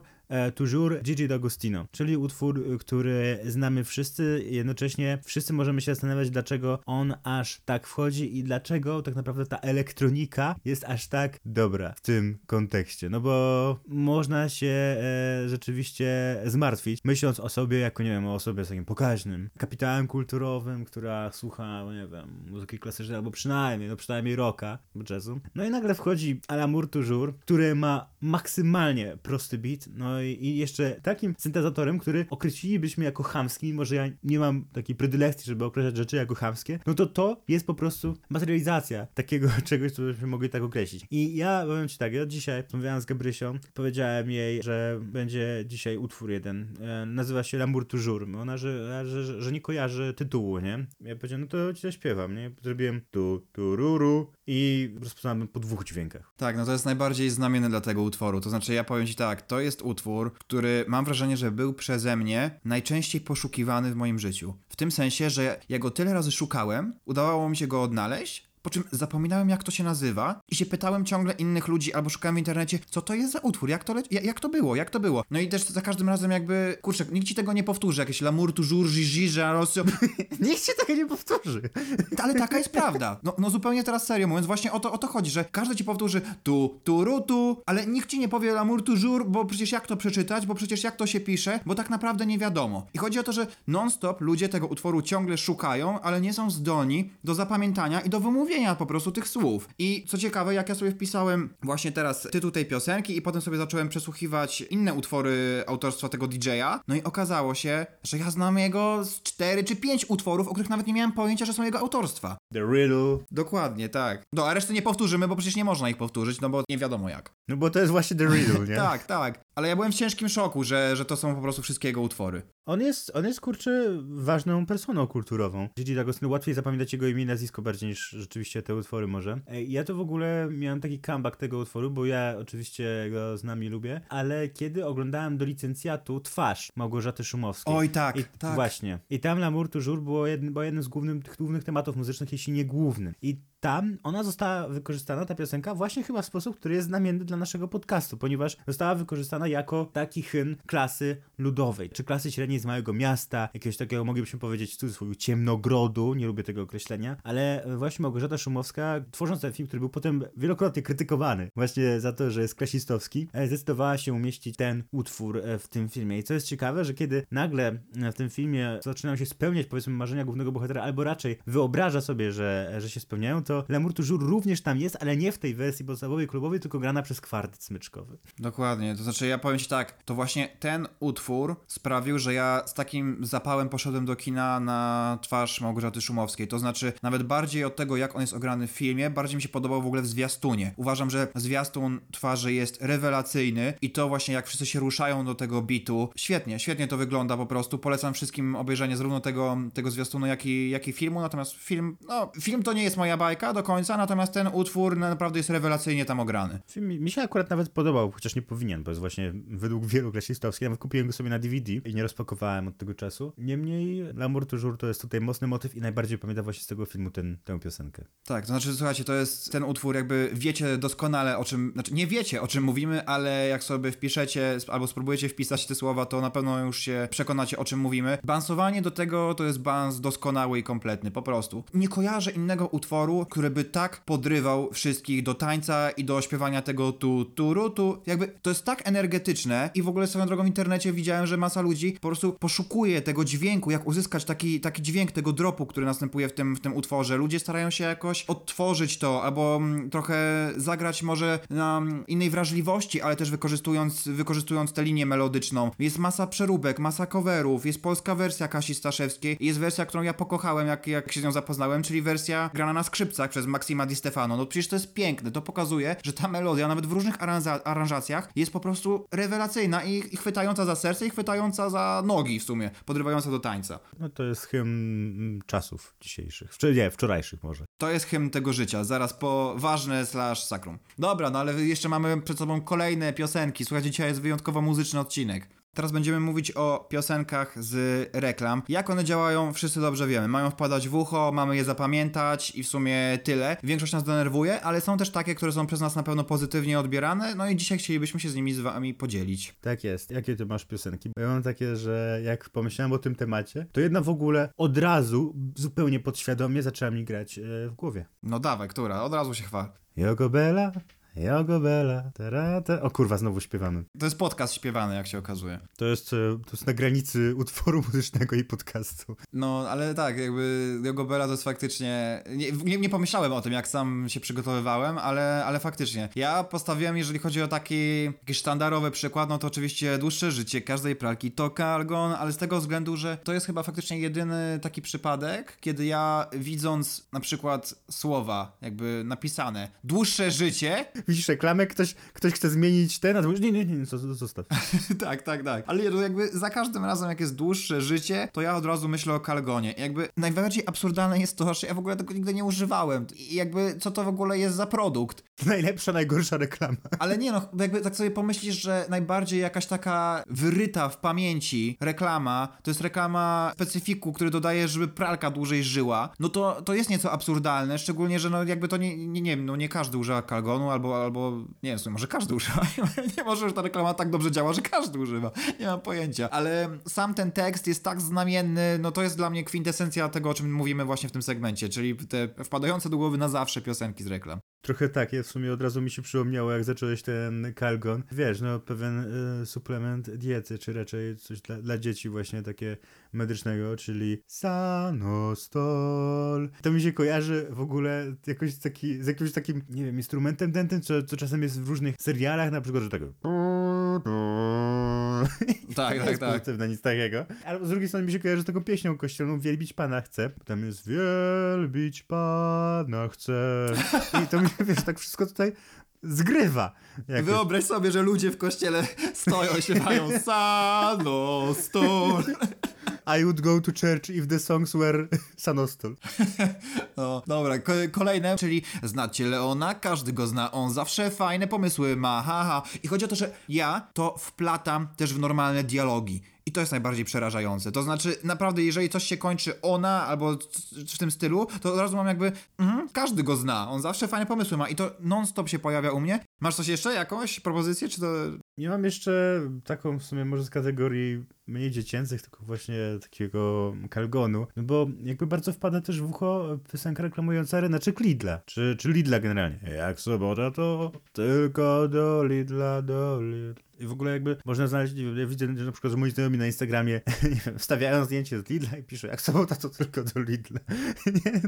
Toujours Gigi D'Agostino, czyli utwór, y, który znamy wszyscy, jednocześnie wszyscy możemy się zastanawiać, dlaczego on aż tak wchodzi i dlaczego tak naprawdę ta elektronika jest aż tak dobra w tym kontekście. No bo można się e, rzeczywiście zmartwić, myśląc o sobie jako, nie wiem, o osobie takim pokaźnym kapitałem kulturowym, która słucha, no nie wiem, muzyki klasycznej, albo przynajmniej, no przynajmniej rocka, jazzu. No i nagle wchodzi Alamour Toujours, który ma maksymalnie prosty beat, no i, jeszcze takim syntezatorem, który określilibyśmy jako chamski, mimo że ja nie mam takiej predylekcji, żeby określać rzeczy jako chamskie, no to to jest po prostu materializacja takiego czegoś, co byśmy mogli tak określić. I ja powiem ci tak, ja dzisiaj rozmawiałem z Gabrysią, powiedziałem jej, że będzie dzisiaj utwór jeden, e, nazywa się L'amour toujours, ona, że, że, że nie kojarzy tytułu, nie? Ja powiedziałem, no to ci zaśpiewam, nie? Zrobiłem tu, tu, ruru i rozpoznałem po dwóch dźwiękach. Tak, no to jest najbardziej znamienne dla tego utworu. To znaczy, ja powiem ci tak, to jest utwór, który mam wrażenie, że był przeze mnie najczęściej poszukiwany w moim życiu. W tym sensie, że ja go tyle razy szukałem, udawało mi się go odnaleźć, po czym zapominałem, jak to się nazywa i się pytałem ciągle innych ludzi albo szukałem w internecie, co to jest za utwór, jak to, le- jak, to było, jak to było. No i też za każdym razem jakby, kurczę, nikt ci tego nie powtórzy, jakieś L'amour toujours, Gigi, Jarosio. Nikt się tego nie powtórzy. Ale taka jest prawda. No, no zupełnie teraz serio mówiąc, właśnie o to, o to chodzi, że każdy ci powtórzy tu, tu, ru, tu, ale nikt ci nie powie l'amour toujours, bo przecież jak to przeczytać, bo przecież jak to się pisze, bo tak naprawdę nie wiadomo. I chodzi o to, że non-stop ludzie tego utworu ciągle szukają, ale nie są zdolni do zapamiętania i do wymówienia po prostu tych słów. I co ciekawe, jak ja sobie wpisałem właśnie teraz tytuł tej piosenki i potem sobie zacząłem przesłuchiwać inne utwory autorstwa tego DJ-a, no i okazało się, że ja znam jego z cztery czy pięć utworów, o których nawet nie miałem pojęcia, że są jego autorstwa. The Riddle. Dokładnie, tak. No, a reszty nie powtórzymy, bo przecież nie można ich powtórzyć, no bo nie wiadomo jak. No bo to jest właśnie The Riddle, nie? Tak, tak. Ale ja byłem w ciężkim szoku, że, że to są po prostu wszystkie jego utwory. On jest, on jest kurczę ważną personą kulturową. Gigi D'Agostino łatwiej zapamiętać jego imię i nazwisko bardziej niż rzeczywiście te utwory może. Ja to w ogóle miałem taki comeback tego utworu, bo ja oczywiście go znam i lubię, ale kiedy oglądałem do licencjatu Twarz Małgorzaty Szumowskiej. Oj, tak, I, tak. Właśnie. I tam L'amour toujours było, jednym, było jednym z głównym, tych głównych tematów muzycznych, jeśli nie głównym. I tam ona została wykorzystana, ta piosenka, właśnie chyba w sposób, który jest znamienny dla naszego podcastu, ponieważ została wykorzystana jako taki hymn klasy ludowej, czy klasy średniej z małego miasta, jakiegoś takiego, moglibyśmy powiedzieć w cudzysłowie, ciemnogrodu, nie lubię tego określenia, ale właśnie Małgorzata Szumowska, tworząc ten film, który był potem wielokrotnie krytykowany właśnie za to, że jest klasistowski, e, zdecydowała się umieścić ten utwór e, w tym filmie. I co jest ciekawe, że kiedy nagle e, w tym filmie zaczynają się spełniać, powiedzmy, marzenia głównego bohatera, albo raczej wyobraża sobie, że, że się spełniają, to L'amour toujours również tam jest, ale nie w tej wersji podstawowej, klubowej, tylko grana przez kwartet smyczkowy. Dokładnie, to znaczy ja powiem ci tak, to właśnie ten utwór sprawił, że ja z takim zapałem poszedłem do kina na twarz Małgorzaty Szumowskiej. To znaczy nawet bardziej od tego, jak on jest ograny w filmie, bardziej mi się podobał w ogóle w zwiastunie. Uważam, że zwiastun twarzy jest rewelacyjny i to właśnie jak wszyscy się ruszają do tego bitu, świetnie, świetnie to wygląda po prostu. Polecam wszystkim obejrzenie zarówno tego, tego zwiastunu, jak i, jak i filmu, natomiast film, no film to nie jest moja bajka do końca, natomiast ten utwór naprawdę jest rewelacyjnie tam ograny. Film mi, mi się akurat nawet podobał, chociaż nie powinien, bo jest właśnie według wielu klasistowskich. Nawet kupiłem go sobie na DVD i nie rozpakowałem od tego czasu. Niemniej L'amour toujours to jest tutaj mocny motyw i najbardziej pamiętam właśnie z tego filmu ten, tę piosenkę. Tak, to znaczy, słuchajcie, to jest ten utwór, jakby wiecie doskonale o czym, znaczy nie wiecie o czym mówimy, ale jak sobie wpiszecie albo spróbujecie wpisać te słowa, to na pewno już się przekonacie o czym mówimy. Bansowanie do tego to jest bans doskonały i kompletny, po prostu. Nie kojarzę innego utworu, który by tak podrywał wszystkich do tańca i do śpiewania tego tu, tu, ru, tu. Jakby to jest tak energetyczne i w ogóle swoją drogą w internecie widziałem, że masa ludzi po prostu poszukuje tego dźwięku, jak uzyskać taki, taki dźwięk tego dropu, który następuje w tym, w tym utworze. Ludzie starają się jakoś odtworzyć to, albo mm, trochę zagrać może na mm, innej wrażliwości, ale też wykorzystując, wykorzystując tę linię melodyczną. Jest masa przeróbek, masa coverów, jest polska wersja Kasi Staszewskiej, jest wersja, którą ja pokochałem, jak, jak się z nią zapoznałem, czyli wersja grana na skrzypcach przez Maxima Di Stefano. No przecież to jest piękne, to pokazuje, że ta melodia nawet w różnych aranża- aranżacjach jest po prostu rewelacyjna i, i chwytająca za serce i chwytająca za nogi w sumie, podrywająca do tańca. No to jest hymn mm, czasów dzisiejszych. Nie, wczorajszych może. To jest hymn tego życia, zaraz po ważne slash sakrum. Dobra, no ale jeszcze mamy przed sobą kolejne piosenki. Słuchajcie, dzisiaj jest wyjątkowo muzyczny odcinek. Teraz będziemy mówić o piosenkach z reklam. Jak one działają, wszyscy dobrze wiemy. Mają wpadać w ucho, mamy je zapamiętać i w sumie tyle. Większość nas denerwuje, ale są też takie, które są przez nas na pewno pozytywnie odbierane, no i dzisiaj chcielibyśmy się z nimi z wami podzielić. Tak jest. Jakie ty masz piosenki? Bo ja mam takie, że jak pomyślałem o tym temacie, to jedna w ogóle od razu, zupełnie podświadomie zaczęła mi grać e, w głowie. No dawaj, która? Od razu się chwal. Jogobela, Jogobela, tarata. O kurwa, znowu śpiewamy. To jest podcast śpiewany, jak się okazuje. To jest, e, to jest na granicy utworu muzycznego i podcastu. No, ale tak, jakby Jogobela to jest faktycznie... Nie, nie, nie pomyślałem o tym, jak sam się przygotowywałem, ale, ale faktycznie. Ja postawiłem, jeżeli chodzi o taki jakiś sztandarowy przykład, no to oczywiście dłuższe życie każdej pralki to Calgon, ale z tego względu, że to jest chyba faktycznie jedyny taki przypadek, kiedy ja widząc na przykład słowa jakby napisane dłuższe życie, Widzisz reklamę, ktoś, ktoś chce zmienić ten, a ty mówisz, nie, nie, nie, zo- zostaw. tak, tak, tak. Ale jakby za każdym razem, jak jest dłuższe życie, to ja od razu myślę o Kalgonie. Jakby najbardziej absurdalne jest to, że ja w ogóle tego nigdy nie używałem. I jakby co to w ogóle jest za produkt. Najlepsza, najgorsza reklama. Ale nie no, jakby tak sobie pomyślisz, że najbardziej jakaś taka wyryta w pamięci reklama, to jest reklama specyfiku, który dodaje, żeby pralka dłużej żyła, no to, to jest nieco absurdalne, szczególnie, że no jakby to nie, nie, nie wiem, no nie każdy używa Kalgonu, albo, albo nie wiem, może każdy używa, nie może, że ta reklama tak dobrze działa, że każdy używa, nie mam pojęcia, ale sam ten tekst jest tak znamienny, no to jest dla mnie kwintesencja tego, o czym mówimy właśnie w tym segmencie, czyli te wpadające do głowy na zawsze piosenki z reklam. Trochę tak, ja w sumie od razu mi się przypomniało, jak zacząłeś ten kalgon. Wiesz, no pewien y, suplement diety, czy raczej coś dla, dla dzieci właśnie takie medycznego, czyli Sanostol. To mi się kojarzy w ogóle jakoś taki, z jakimś takim, nie wiem, instrumentem dentym, co, co czasem jest w różnych serialach, na przykład, że tak... Tak, tak, jest tak. pozytywne, nic takiego. Ale z drugiej strony mi się kojarzy z taką pieśnią kościelną Wielbić Pana chcę. Tam jest Wielbić Pana chcę. I to mi wiesz, tak wszystko tutaj zgrywa. Jakoś. Wyobraź sobie, że ludzie w kościele stoją i śpiewają Sanostol. I would go to church if the songs were Sanostol. No, dobra, ko- kolejne, czyli znacie Leona, każdy go zna, on zawsze fajne pomysły ma, haha. I chodzi o to, że ja to wplatam też w normalne dialogi. I to jest najbardziej przerażające. To znaczy, naprawdę, jeżeli coś się kończy ona albo w tym stylu, to od razu mam jakby, mhm, każdy go zna, on zawsze fajne pomysły ma i to non-stop się pojawia u mnie. Masz coś jeszcze, jakąś propozycję, czy to... Ja mam jeszcze taką w sumie może z kategorii mniej dziecięcych, tylko właśnie takiego kalgonu, no bo jakby bardzo wpada też w ucho piosenka reklamująca czy Lidla, czy, czy Lidla generalnie. Jak sobota to tylko do Lidla, do Lidla. I w ogóle jakby można znaleźć, ja widzę że na przykład, że moi znajomi na Instagramie nie wiem, wstawiają zdjęcie z Lidla i piszą, jak sobota to tylko do Lidla. nie?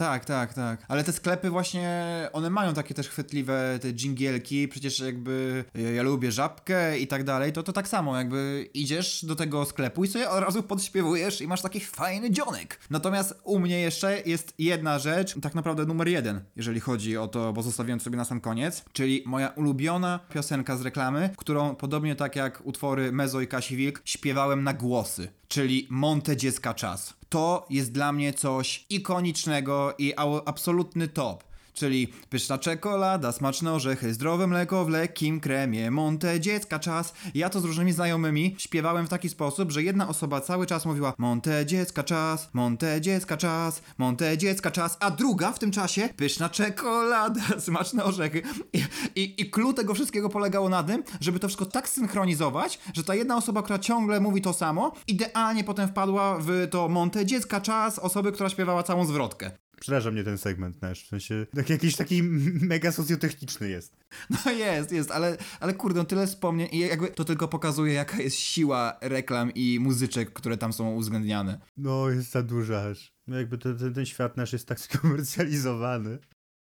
Tak, tak, tak. Ale te sklepy właśnie, one mają takie też chwytliwe te dżingielki, przecież jakby ja lubię żabkę i tak dalej, to to tak samo, jakby idziesz do tego sklepu i sobie od razu podśpiewujesz i masz taki fajny dzionek. Natomiast u mnie jeszcze jest jedna rzecz, tak naprawdę numer jeden, jeżeli chodzi o to, bo zostawiłem sobie na sam koniec, czyli moja ulubiona piosenka z reklamy, którą podobnie tak jak utwory Mezo i Kasi Wilk śpiewałem na głosy, czyli Monte Dziecka Czas to jest dla mnie coś ikonicznego i absolutny top. Czyli pyszna czekolada, smaczne orzechy, zdrowe mleko w lekkim kremie, Monte dziecka czas. Ja to z różnymi znajomymi śpiewałem w taki sposób, że jedna osoba cały czas mówiła Monte dziecka czas, Monte dziecka czas, Monte dziecka czas, a druga w tym czasie pyszna czekolada, smaczne orzechy. I, i, i clue tego wszystkiego polegało na tym, żeby to wszystko tak synchronizować, że ta jedna osoba, która ciągle mówi to samo, idealnie potem wpadła w to Monte dziecka czas osoby, która śpiewała całą zwrotkę. Przeraża mnie ten segment nasz, w sensie tak jakiś taki mega socjotechniczny jest. No jest, jest, ale, ale kurde, no tyle wspomnień i jakby to tylko pokazuje, jaka jest siła reklam i muzyczek, które tam są uwzględniane. No, jest za duża aż. No jakby ten, ten, ten świat nasz jest tak skomercjalizowany.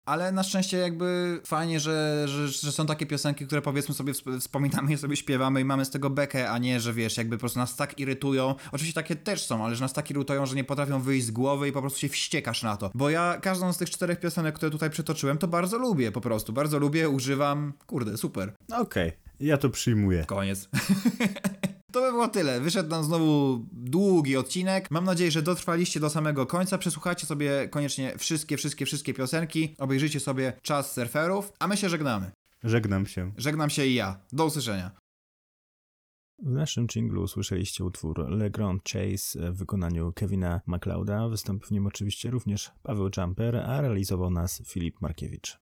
Ale na szczęście jakby fajnie, że, że, że są takie piosenki, które powiedzmy sobie wsp- wspominamy je sobie śpiewamy i mamy z tego bekę, a nie, że wiesz, jakby po prostu nas tak irytują. Oczywiście takie też są, ale że nas tak irytują, że nie potrafią wyjść z głowy i po prostu się wściekasz na to. Bo ja każdą z tych czterech piosenek, które tutaj przytoczyłem, to bardzo lubię po prostu. Bardzo lubię, używam. Kurde, super. Okej, ja to przyjmuję. Koniec. To by było tyle. Wyszedł nam znowu długi odcinek. Mam nadzieję, że dotrwaliście do samego końca. Przesłuchajcie sobie koniecznie wszystkie, wszystkie, wszystkie piosenki. Obejrzyjcie sobie Czas Surferów, a my się żegnamy. Żegnam się. Żegnam się i ja. Do usłyszenia. W naszym jinglu usłyszeliście utwór Le Grand Chase w wykonaniu Kevina MacLeoda. Wystąpił w nim oczywiście również Paweł Jumper, a realizował nas Filip Markiewicz.